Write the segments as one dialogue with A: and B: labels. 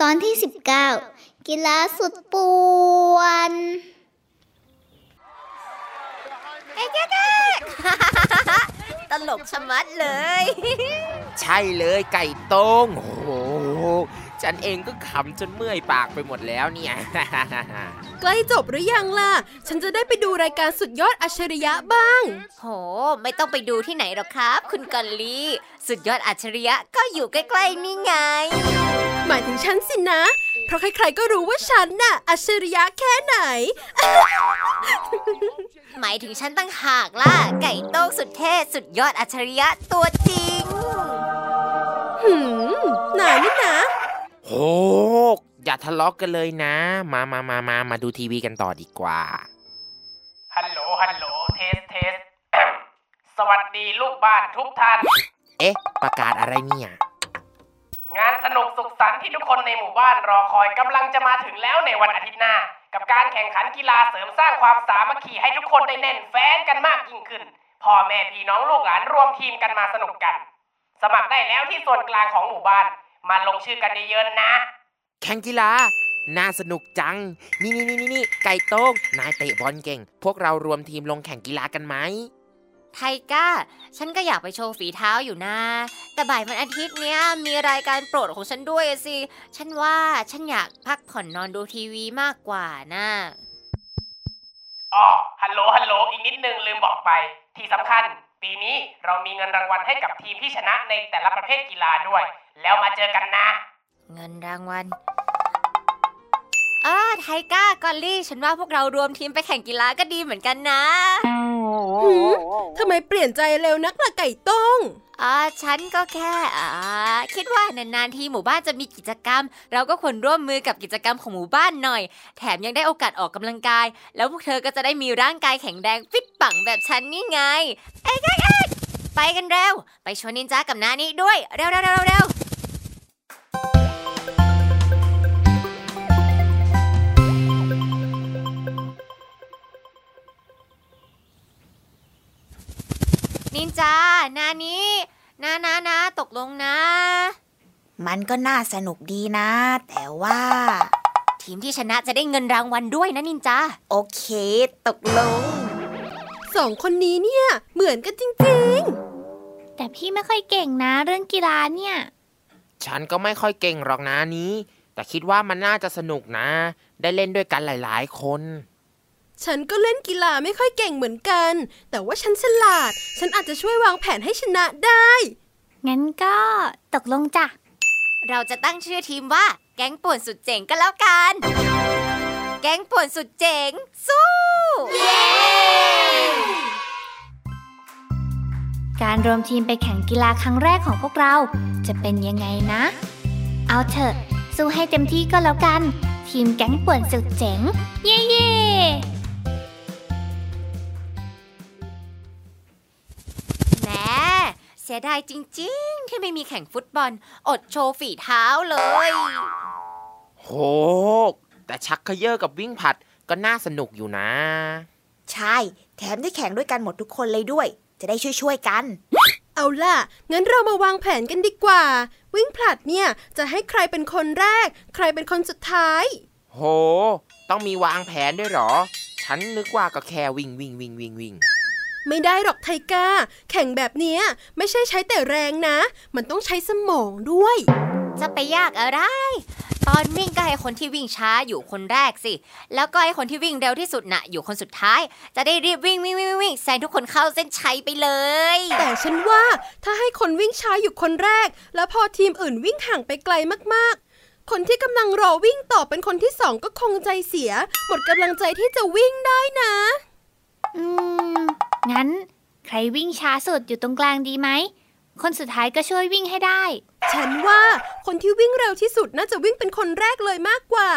A: ตอนที่ 19 กีฬาสุดป่วน
B: เอ๊ะตลกชะมัดเลย
C: ใช่เลยไก่โต้งโอ้โห ฉันเองก็ขำจนเมื่อยปากไปหมดแล้วเนี่ย
D: ใกล้จบหรือยังล่ะ ฉันจะได้ไปดูรายการสุดยอดอัจฉริยะบ้าง
B: โห ไม่ต้องไปดูที่ไหนหรอกครับ คุณกอลลี่ สุดยอดอัจฉริยะก็อยู่ใกล้ๆนี่ไง
D: หมายถึงฉันสินะ เพราะใครๆก็รู้ว่าฉันน่ะอัจฉริยะแค่ไหน
B: หมายถึงฉันตั้งหากล่ะ ไก่โต้งสุดเท่สุดยอดอัจฉริยะตัวจริง
D: หืมนายนี่นะ
C: โหอย่าทะเลาะกกันเลยนะ มามามามามาดูทีวีกันต่อดีกว่า
E: ฮัลโหล ฮัลโหล เทส เทส สวัสดีลูกบ้านทุกท่าน
C: เอ๊ะ ประกาศอะไรเนี่ย
E: งานสนุกสุขสันต์ที่ทุกคนในหมู่บ้านรอคอยกำลังจะมาถึงแล้วในวันอาทิตย์หน้า กับการแข่งขันกีฬาเสริมสร้างความสามัคคีให้ทุกคนได้แน่นแฟ้นกันมากยิ่งขึ้น พ่อแม่พี่น้องลูกหลานรวมทีมกันมาสนุกกัน สมัครได้แล้วที่ส่วนกลางของหมู่บ้าน มาลงชื่อกันเยอะๆนะ
C: แข่งกีฬา น่าสนุกจัง นี่นี่นี่นี่ไก่โต้ง นายเตะบอลเก่ง พวกเรารวมทีมลงแข่งกีฬากันไหม
B: ไทก้า ฉันก็อยากไปโชว์ฝีเท้าอยู่นะ แต่บ่ายวันอาทิตย์เนี้ยมีรายการโปรดของฉันด้วยอะสิ ฉันว่าฉันอยากพักผ่อนนอนดูทีวีมากกว่านะ
E: อ๋อ ฮัลโหล ฮัลโหล อีกนิดนึงลืมบอกไป ที่สำคัญ ปีนี้เรามีเงินรางวัลให้กับทีมที่ชนะในแต่ละประเภทกีฬาด้วย แล้วมาเจอกันนะ
B: เงินรางวัลเออไทก้ากอลลี่ ฉันว่าพวกเรารวมทีมไปแข่งกีฬาก็ดีเหมือนกันนะ
D: หืมทำไมเปลี่ยนใจเร็วนักล่ะไก่โต้ง
B: อ่าฉันก็แค่อ่าคิดว่านานๆทีหมู่บ้านจะมีกิจกรรม เราก็ควรร่วมมือกับกิจกรรมของหมู่บ้านหน่อย แถมยังได้โอกาสออกกำลังกาย แล้วพวกเธอก็จะได้มีร่างกายแข็งแรงฟิตปังแบบฉันนี่ไง เอ้ยเอ้ยเอ้ยไปกันเร็ว ไปชวนนินจากับนานี่ด้วย เร็วเร็วเร็วเร็วนิน จานานี้นานานาตกลงนะ
F: มันก็น่าสนุกดีนะ แต่ว่า
B: ทีมที่ชนะจะได้เงินรางวัลด้วยนะนินจา
F: โอเค ตกลง
D: สองคนนี้เนี่ย เหมือนกันจริง
A: แต่พี่ไม่ค่อยเก่งนะเรื่องกีฬาเนี่ย
C: ฉันก็ไม่ค่อยเก่งหรอกนะนี้ แต่คิดว่ามันน่าจะสนุกนะ ได้เล่นด้วยกันหลาย ๆ คน
D: ๆ ฉันก็เล่นกีฬาไม่ค่อยเก่งเหมือนกัน แต่ว่าฉันฉลาด ฉันอาจจะช่วยวางแผนให้ชนะได้
A: งั้นก็ตกลงจ้ะ
B: เราจะตั้งชื่อทีมว่า แก๊งป่วนสุดเจ๋งก็แล้วกัน แก๊งป่วนสุดเจ๋ง สู้
A: การรวมทีมไปแข่งกีฬาครั้งแรกของพวกเรา จะเป็นยังไงนะ เอาเถอะ สู้ให้เต็มที่ก็แล้วกัน ทีมแก๊งป่วนสุดเจ๋ง เย้เย้
B: เสียดายจริง ๆ ที่ไม่มีแข่งฟุตบอล อดโชว์ฝีเท้าเลย
C: โห แต่ชักเขยอกับวิ่งผลัดก็น่าสนุกอยู่นะ
F: ใช่ แถมได้แข่งด้วยกันหมดทุกคนเลยด้วย จะได้ช่วยๆกัน
D: เอาล่ะ งั้นเรามาวางแผนกันดีกว่า วิ่งผลัดเนี่ยจะให้ใครเป็นคนแรก ใครเป็นคนสุดท้าย
C: โห ต้องมีวางแผนด้วยเหรอ ฉันนึกว่าก็แค่วิ่งวิ่งวิ่งวิ่งวิ่ง
D: ไม่ได้หรอกไทก้า แข่งแบบเนี้ยไม่ใช่ใช้แต่แรงนะ มันต้องใช้สมองด้วย
B: จะไปยากอะไร ตอนวิ่งก็ให้คนที่วิ่งช้าอยู่คนแรกสิ แล้วก็ให้คนที่วิ่งเร็วที่สุดน่ะ อยู่คนสุดท้าย จะได้รีบวิ่งวิ่งวิ่งวิ่งแซงทุกคนเข้าเส้นชัยไปเลย
D: แต่ฉันว่าถ้าให้คนวิ่งช้าอยู่คนแรก แล้วพอทีมอื่นวิ่งห่างไปไกลมากๆคนที่กำลังรอวิ่งต่อเป็นคนที่สองก็คงใจเสีย หมดกำลังใจที่จะวิ่งได้นะ
A: อืม งั้น ใครวิ่งช้าสุดอยู่ตรงกลางดีไหม คนสุดท้ายก็ช่วยวิ่งให้ได้
D: ฉันว่าคนที่วิ่งเร็วที่สุดน่าจะวิ่งเป็นคนแรกเลยมากกว่า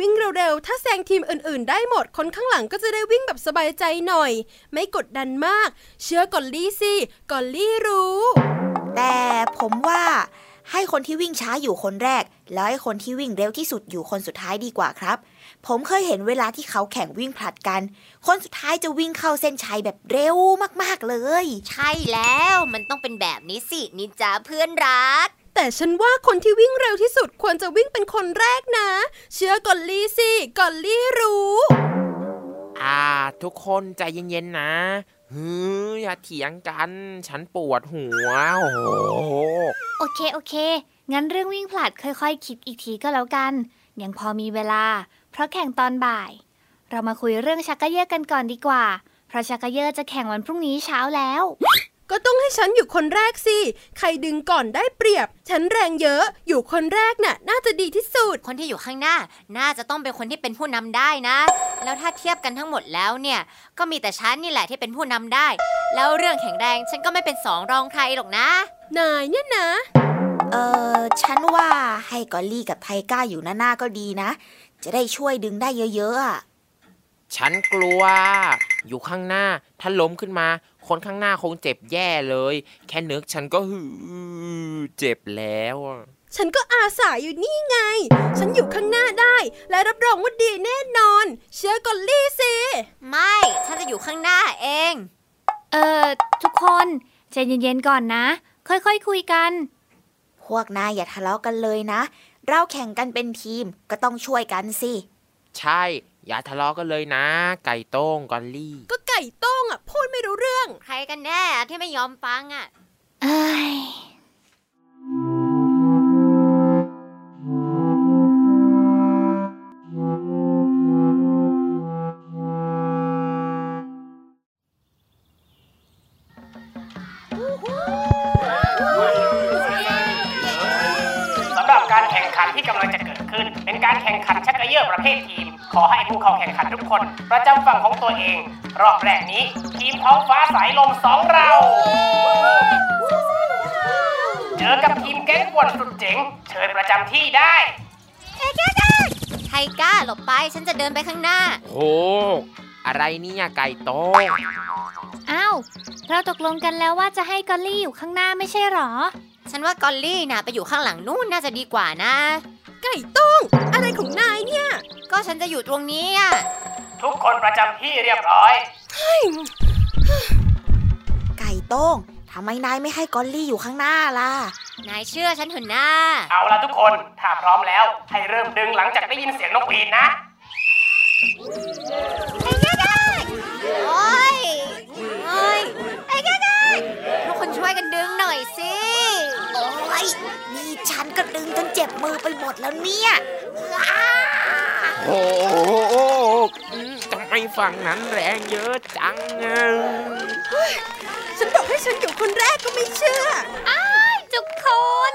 D: วิ่งเร็วๆ ถ้าแซงทีมอื่นๆ ได้หมด คนข้างหลังก็จะได้วิ่งแบบสบายใจหน่อย ไม่กดดันมาก เชื่อกอลลี่สิกอลลี่รู้
F: แต่ผมว่าให้คนที่วิ่งช้าอยู่คนแรก แล้วให้คนที่วิ่งเร็วที่สุดอยู่คนสุดท้ายดีกว่าครับ ผมเคยเห็นเวลาที่เขาแข่งวิ่งผลัดกัน คนสุดท้ายจะวิ่งเข้าเส้นชัยแบบเร็วมากๆเลย
B: ใช่แล้วมันต้องเป็นแบบนี้สินินจาเพื่อนรัก
D: แต่ฉันว่าคนที่วิ่งเร็วที่สุดควรจะวิ่งเป็นคนแรกนะ เชื่อกอลลี่สิกอลลี่รู้
C: อ่า ทุกคนใจเย็นๆนะฮืออย่าเถียงกัน ฉันปวดหัวโอ้โห
A: โอเคโอเค งั้นเรื่องวิ่งผลัดค่อยๆคคิดอีกทีก็แล้วกัน ยังพอมีเวลา เพราะแข่งตอนบ่าย เรามาคุยเรื่องชักกระเยอะกันก่อนดีกว่า เพราะชักกระเยอะจะแข่งวันพรุ่งนี้เช้าแล้ว
D: ก็ต้องให้ฉันอยู่คนแรกสิ ใครดึงก่อนได้เปรียบ ฉันแรงเยอะ อยู่คนแรกน่ะ น่าจะดีที่สุด
B: คนที่อยู่ข้างหน้า น่าจะต้องเป็นคนที่เป็นผู้นำได้นะ แล้วถ้าเทียบกันทั้งหมดแล้วเนี่ย ก็มีแต่ฉันนี่แหละที่เป็นผู้นำได้ แล้วเรื่องแข็งแรงฉันก็ไม่เป็นสองรองใครหรอกนะ
D: นายเนี่ยนะ
F: เออฉันว่าให้กอลลี่กับไทก้าอยู่หน้าๆก็ดีนะ จะได้ช่วยดึงได้เยอะๆอะ
C: ฉันกลัว อยู่ข้างหน้า ถ้าล้มขึ้นมา คนข้างหน้าคงเจ็บแย่เลย แค่นึกฉันก็หือเจ็บแล้วอะ
D: ฉันก็อาสาอยู่นี่ไง ฉันอยู่ข้างหน้าได้ และรับรองว่าดีแน่นอน เชื่อกอลลี่สิ
B: ไม่ ฉันจะอยู่ข้างหน้าเอง
A: เอ่อ ทุกคนใจเย็นๆก่อนนะ ค่อยๆคคุยกัน
F: พวกนายอย่าทะเลาะกันเลยนะ เราแข่งกันเป็นทีมก็ต้องช่วยกันสิ
C: ใช่ อย่าทะเลาะกันเลยนะ ไก่โต้งกอลลี่
D: ก็ไก่โต้งอะ พูดไม่รู้เรื่อง
B: ใครกันแน่ที่ไม่ยอมฟังอะ
A: เอ้ย
E: คนประจำฝั่งของตัวเอง รอบแรกนี้ ทีมท้องฟ้าสายลมสองเรา เจอกับทีมแก๊งป่วนสุดเจ๋ง เชิญประจำที่ได้
B: ไทก้าหลบไปฉันจะเดินไปข้างหน้า
C: โหอะไรเนี่ยไก่โต้ง
A: อ้าวเราตกลงกันแล้วว่าจะให้กอลลี่อยู่ข้างหน้าไม่ใช่หรอ
B: ฉันว่ากอลลี่น่ะไปอยู่ข้างหลังนู่นน่าจะดีกว่านะ
D: ไก่โต้งอะไรของนายเนี่ย
B: ก็ฉันจะอยู่ตรงนี้อะ
E: ทุกคนประจำที่เรียบร้อย
F: ไก่โต้งทำไมนายไม่ให้กอลลี่อยู่ข้างหน้าล่ะ
B: นายเชื่อฉันเถอะนะ
E: เอาละทุกคน ถ้าพร้อมแล้ว ให้เริ่มดึงหลังจากได้ยินเสียงนกหวีดนะ
B: โอ้ยโอ้ยไอ้แก่ทุกคนช่วยกันดึงหน่อยสิ
F: โอ้ยนี่ฉันก็ดึงจนเจ็บมือไปหมดแล้วเนี่ย
C: โอ้โหอืมทำไม ฝั่งนั้นแรงเยอะจังอะ
D: ฉันบอกให้ฉันอยู่คนแรกก็ไม่เชื่อ
A: ทุกคน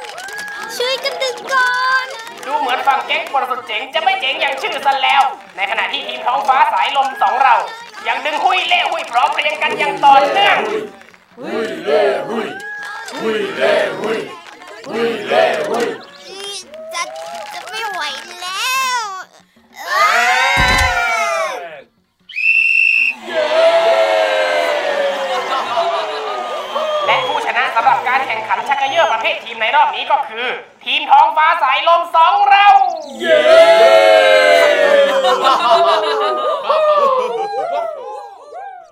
A: ช่วยกันดึงก่อน
E: ดูเหมือนฝั่งแก๊งป่วนสุดเจ๋งจะไม่เจ๋งอย่างชื่อซะแล้ว ในขณะที่ทีมท้องฟ้าสายลมสองเรา ยังดึงหุยเล่หุยพร้อมเพรียงกันอย่างต่อเนื่อง
B: จะจะไม่ไหวแล้ว
E: และผู้ชนะสำหรับการแข่งขันชักกระเยอะประเภททีมในรอบนี้ก็คือ ทีมท้องฟ้าสายลมสองเรา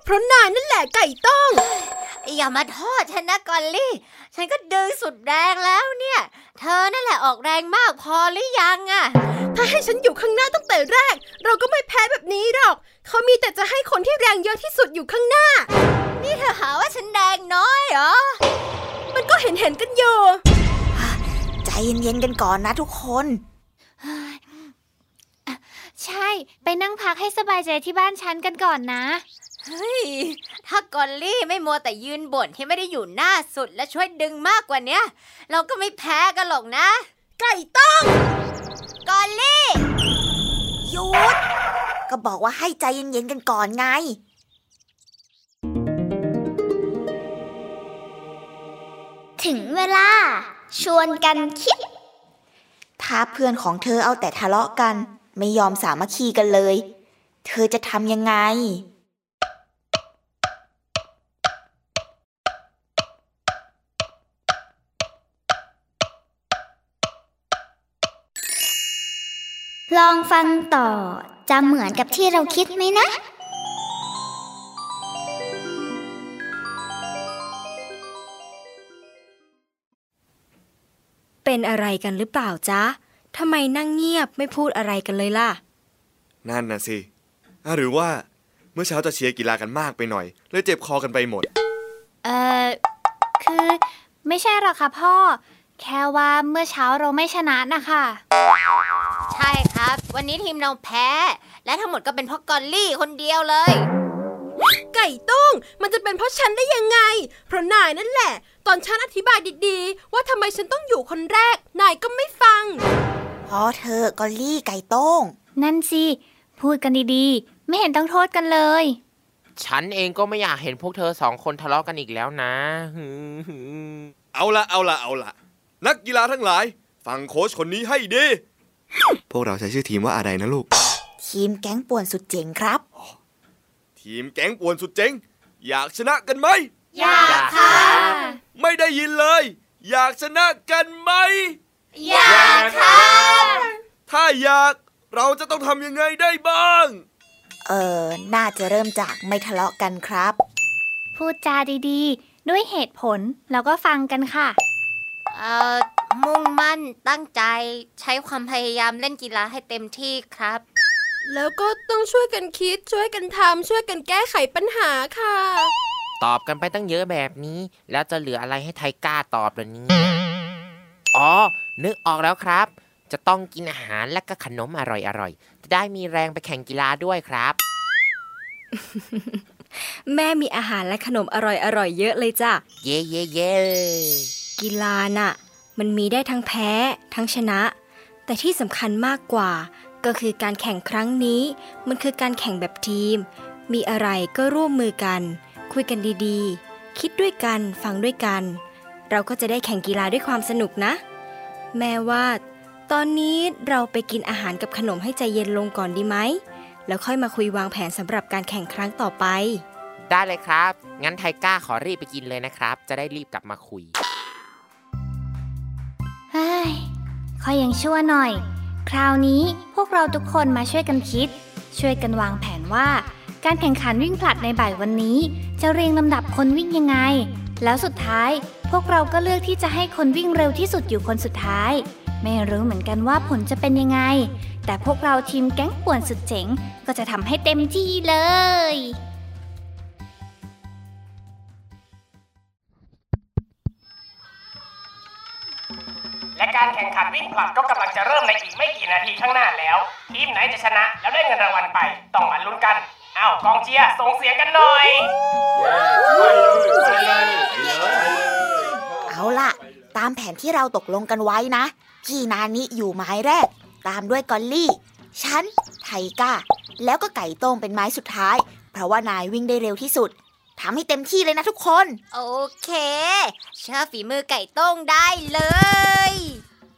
D: เพราะนายนั่นแหละไก่โต้ง
B: อย่ามาโทษฉันนะกอลลี่ ฉันก็ดึงสุดแรงแล้วเนี่ย เธอนั่นแหละออกแรงมากพอหรือยังอะ
D: ถ้าให้ ฉันอยู่ข้างหน้าตั้งแต่แรก เราก็ไม่แพ้แบบนี้หรอก เขามีแต่จะให้คนที่แรงเยอะที่สุดอยู่ข้างหน้า
B: นี่เธอหาว่าฉันแรงน้อยเหรอ
D: มันก็เห็นเห็นๆกันอยู่
F: ใจเย็นๆกันก่อนนะทุกคน
A: ใช่ ไปนั่งพักให้สบายใจที่บ้านฉันกันก่อนนะ
B: เฮ้ย ถ้ากอลลี่ไม่มัวแต่ยืนบ่นที่ไม่ได้อยู่หน้าสุดและช่วยดึงมากกว่าเนี้ย เราก็ไม่แพ้กันหรอกนะ
D: ไก่โต้ง
B: กอลลี่
F: หยุด ก็บอกว่าให้ใจเย็นๆกันก่อนไง
G: ถึงเวลา ชวนกันคิด
F: ถ้าเพื่อนของเธอเอาแต่ทะเลาะกัน ไม่ยอมสามัคคีกันเลย เธอจะทำยังไง
G: ลองฟังต่อ จะเหมือนกับที่เราคิดไหมนะ
H: เป็นอะไรกันหรือเปล่าจ๊ะทำไมนั่งเงียบไม่พูดอะไรกันเลยล่ะ
I: นั่นน่ะสิอะหรือว่า เมื่อเช้าจะเชียร์กีฬากันมากไปหน่อยเลยเจ็บคอกันไปหมด
A: เอ่อคือไม่ใช่หรอกค่ะพ่อ แค่ว่าเมื่อเช้าเราไม่ชนะนะคะ
B: ใช่ครับ วันนี้ทีมเราแพ้ และทั้งหมดก็เป็นเพราะกอลลี่คนเดียวเลย
D: ไก่ต้งมันจะเป็นเพราะฉันได้ยังไง เพราะนายนั่นแหละ ตอนฉันอธิบายดีๆ ว่าทำไมฉันต้องอยู่คนแรก นายก็ไม่ฟัง
F: เพราะเธอกอลลี่ไก่โต้ง
A: นั่นสิ พูดกันดีๆ ไม่เห็นต้องโทษกันเลย
C: ฉันเองก็ไม่อยากเห็นพวกเธอสองคนทะเลาะกันอีกแล้วนะ
I: เอาละเอาละเอาละนักกีฬาทั้งหลาย ฟังโค้ชคนนี้ให้ดี พวกเราใช้ชื่อทีมว่าอะไรนะลูก
F: ทีมแก๊งป่วนสุดเจ๋งครับ
I: ทีมแก๊งป่วนสุดเจ๋ง อยากชนะกันไหม
B: อยากค่ะ
I: ไม่ได้ยินเลย อยากชนะกันไหม
B: อยากค่ะ
F: ถ้า
I: อยากเราจะต้องทำยังไงได้บ้าง
F: เออ น่าจะเริ่มจากไม่ทะเลาะกันครับ
A: พูดจาดีๆ ด้วยเหตุผลแล้วก็ฟังกันค่ะ
B: เอ่อ มุ่งมั่นตั้งใจใช้ความพยายามเล่นกีฬาให้เต็มที่ครับ
D: แล้วก็ต้องช่วยกันคิดช่วยกันทำช่วยกันแก้ไขปัญหาค่ะ
C: ตอบกันไปตั้งเยอะแบบนี้ แล้วจะเหลืออะไรให้ไทก้าตอบล่ะเนี่ยอ๋อ นึกออกแล้วครับ จะต้องกินอาหารและก็ขนมอร่อยๆจะได้มีแรงไปแข่งกีฬาด้วยครับ
H: แม่มีอาหารและขนมอร่อยๆเยอะเลยจ้ะ
C: เย่เย่เย่
H: กีฬาน่ะ มันมีได้ทั้งแพ้ ทั้งชนะ แต่ที่สำคัญมากกว่า ก็คือการแข่งครั้งนี้ มันคือการแข่งแบบทีม มีอะไรก็ร่วมมือกัน คุยกันดีๆ คิดด้วยกันฟังด้วยกัน เราก็จะได้แข่งกีฬาด้วยความสนุกนะ แม่ว่า ตอนนี้เราไปกินอาหารกับขนมให้ใจเย็นลงก่อนดีไหมแล้วค่อยมาคุยวางแผนสำหรับการแข่งครั้งต่อไป
C: ได้เลยครับ งั้นไทก้าขอรีบไปกินเลยนะครับ จะได้รีบกลับมาคุย
A: ขอยังชั่วหน่อย คราวนี้พวกเราทุกคนมาช่วยกันคิด ช่วยกันวางแผนว่า การแข่งขันวิ่งผลัดในบ่ายวันนี้ จะเรียงลำดับคนวิ่งยังไง แล้วสุดท้าย พวกเราก็เลือกที่จะให้คนวิ่งเร็วที่สุดอยู่คนสุดท้าย ไม่รู้เหมือนกันว่าผลจะเป็นยังไง แต่พวกเราทีมแก๊งป่วนสุดเจ๋งก็จะทำให้เต็มที่เลย
E: และการแข่งขันวิ่งผลัดก็กำลังจะเริ่มในอีกไม่กี่นาทีข้างหน้าแล้ว ทีมไหนจะชนะแล้วได้เงินรางวัลไปต้องมาลุ้นกันอ้าวกองเชียร์ส่งเสียงกันหน่อย
F: เอาล่ะ ตามแผนที่เราตกลงกันไว้นะ พี่นานิอยู่ไม้แรก ตามด้วยกอลลี่ ฉัน ไทก้า แล้วก็ไก่โต้งเป็นไม้สุดท้าย เพราะว่านายวิ่งได้เร็วที่สุด ทำให้เต็มที่เลยนะทุกคน
B: โอเค เชื่อฝีมือไก่โต้งได้เลย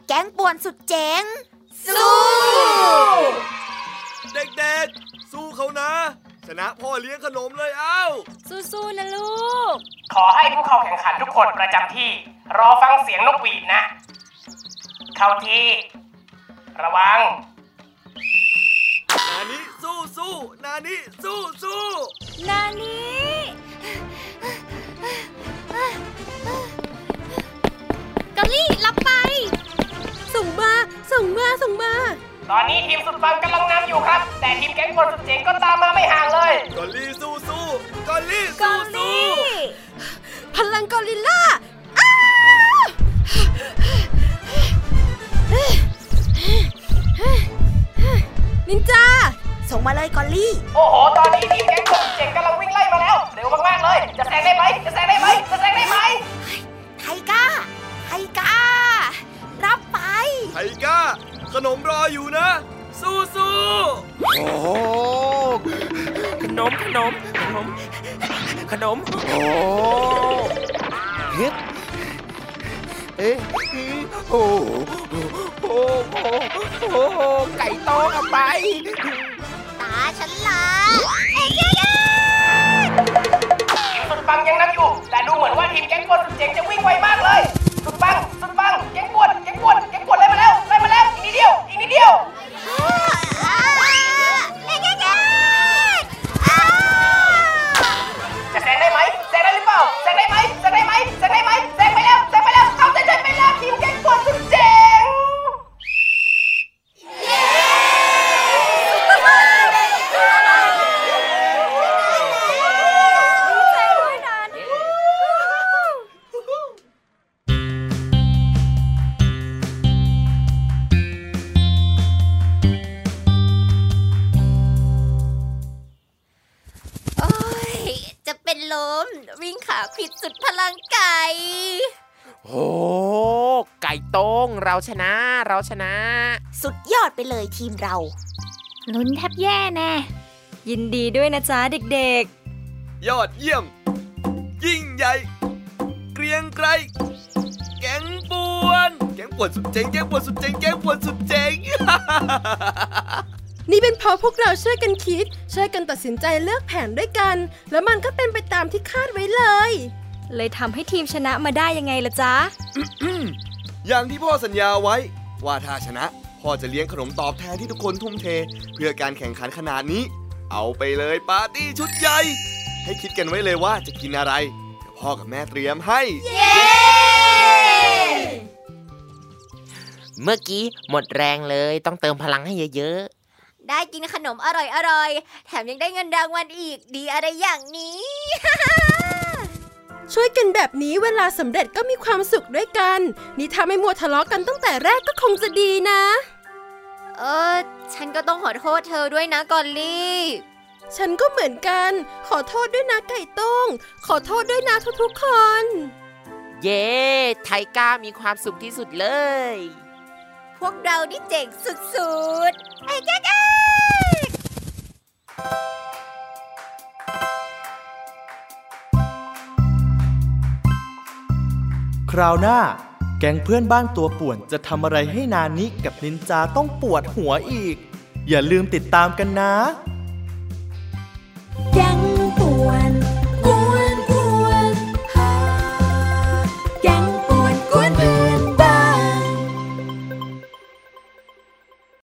F: แก๊งป่วนสุดเจ๋ง
B: สู้
I: เด็กๆ สู้เขานะ ชนะพ่อเลี้ยงขนมเลยเอ้า
H: สู้ๆนะลูก
E: ขอให้ผู้เข้าแข่งขันทุกคนประจำที่ รอฟังเสียงนกหวีดนะ เข้าที่ ระวัง
I: นานิสู้สู้นานิสู้สู้
H: นานี
A: กอลลี่รับไป
D: ส่งมา ส่งมา ส่งมา
E: ตอนนี้ทีมสุดปังกำลังนำอยู่ครับ แต่ทีมแก๊งคนสุดเจ๋งก็ตามมาไม่ห่างเลย
I: กอลลี่สู้สู้กอลลี่สู้สู้
D: พลังกอริลลานินจา
F: ส่งมาเลยกอลลี่
E: โอ้โห ตอนนี้ทีมแก๊งคนสุดเจ๋งกำลังวิ่งไล่มาแล้ว เร็วมากๆเลย จะแซงได้ไหมจะแซงได้ไหมจะแซงได้ไหม
I: ขนมรออยู่นะ สู้สู้
C: โอ้โหขนมขนมขนม ขนม โอ้ฮึบเอ้ยโอ้โหโอ้โหโอ้โหไก่โตเอาไป
G: ตาฉันละ
E: สุดปังยังนับอยู่ แต่ดูเหมือนว่าทีมแก๊งปวดสุดเจ๋งจะวิ่งไวมากเลย
C: ชนะ เราชนะ
F: สุดยอดไปเลยทีมเรา
A: ลุ้นแทบแย่แน่
H: ยินดีด้วยนะจ๊ะเด็ก
I: ยอดเยี่ยม ยิ่งใหญ่ เกรียงไกรแก๊งป่วนแก๊งป่วนสุดเจ๋งแก๊งป่วนสุดเจ๋งแก๊งป่วนสุดเจ๋ง
D: นี่เป็นเพราะพวกเราช่วยกันคิด ช่วยกันตัดสินใจเลือกแผนด้วยกัน แล้วมันก็เป็นไปตามที่คาดไว้เลย
H: ๆเลยทำให้ทีมชนะมาได้ยังไงล่ะจ๊ะ
I: อย่างที่พ่อสัญญาไว้ ว่าถ้าชนะ พ่อจะเลี้ยงขนมตอบแทนที่ทุกคนทุ่มเท เพื่อการแข่งขันขนาดนี้ เอาไปเลยปาร์ตี้ชุดใหญ่ ให้คิดกันไว้เลยว่าจะกินอะไรเดี๋ยวพ่อกับแม่เตรียมให้
C: เมื่อกี้หมดแรงเลยต้องเติมพลังให้เยอะ
B: ได้กินขนมอร่อยอร่อยๆแถมยังได้เงินรางวัลอีกดีอะไรอย่างนี้
D: ช่วยกันแบบนี้เวลาสำเร็จก็มีความสุขด้วยกัน นี่ถ้าไม่มัวทะเลาะกันตั้งแต่แรกก็คงจะดีนะ
B: เออ ฉันก็ต้องขอโทษเธอด้วยนะกอลลี่
D: ฉันก็เหมือนกัน ขอโทษด้วยนะไก่ต้ง ขอโทษด้วยนะทุกๆคน
C: ๆเย้ ไทก้ามีความสุขที่สุดเลย
B: พวกเรานี่เจ๋งสุดๆ ไอ้แก๊ก
J: คราวหน้า แก๊งเพื่อนบ้านตัวป่วนจะทำอะไรให้นานิกับนินจาต้องปวดหัวอีก อย่าลืมติดตามกันนะ
G: แก๊ง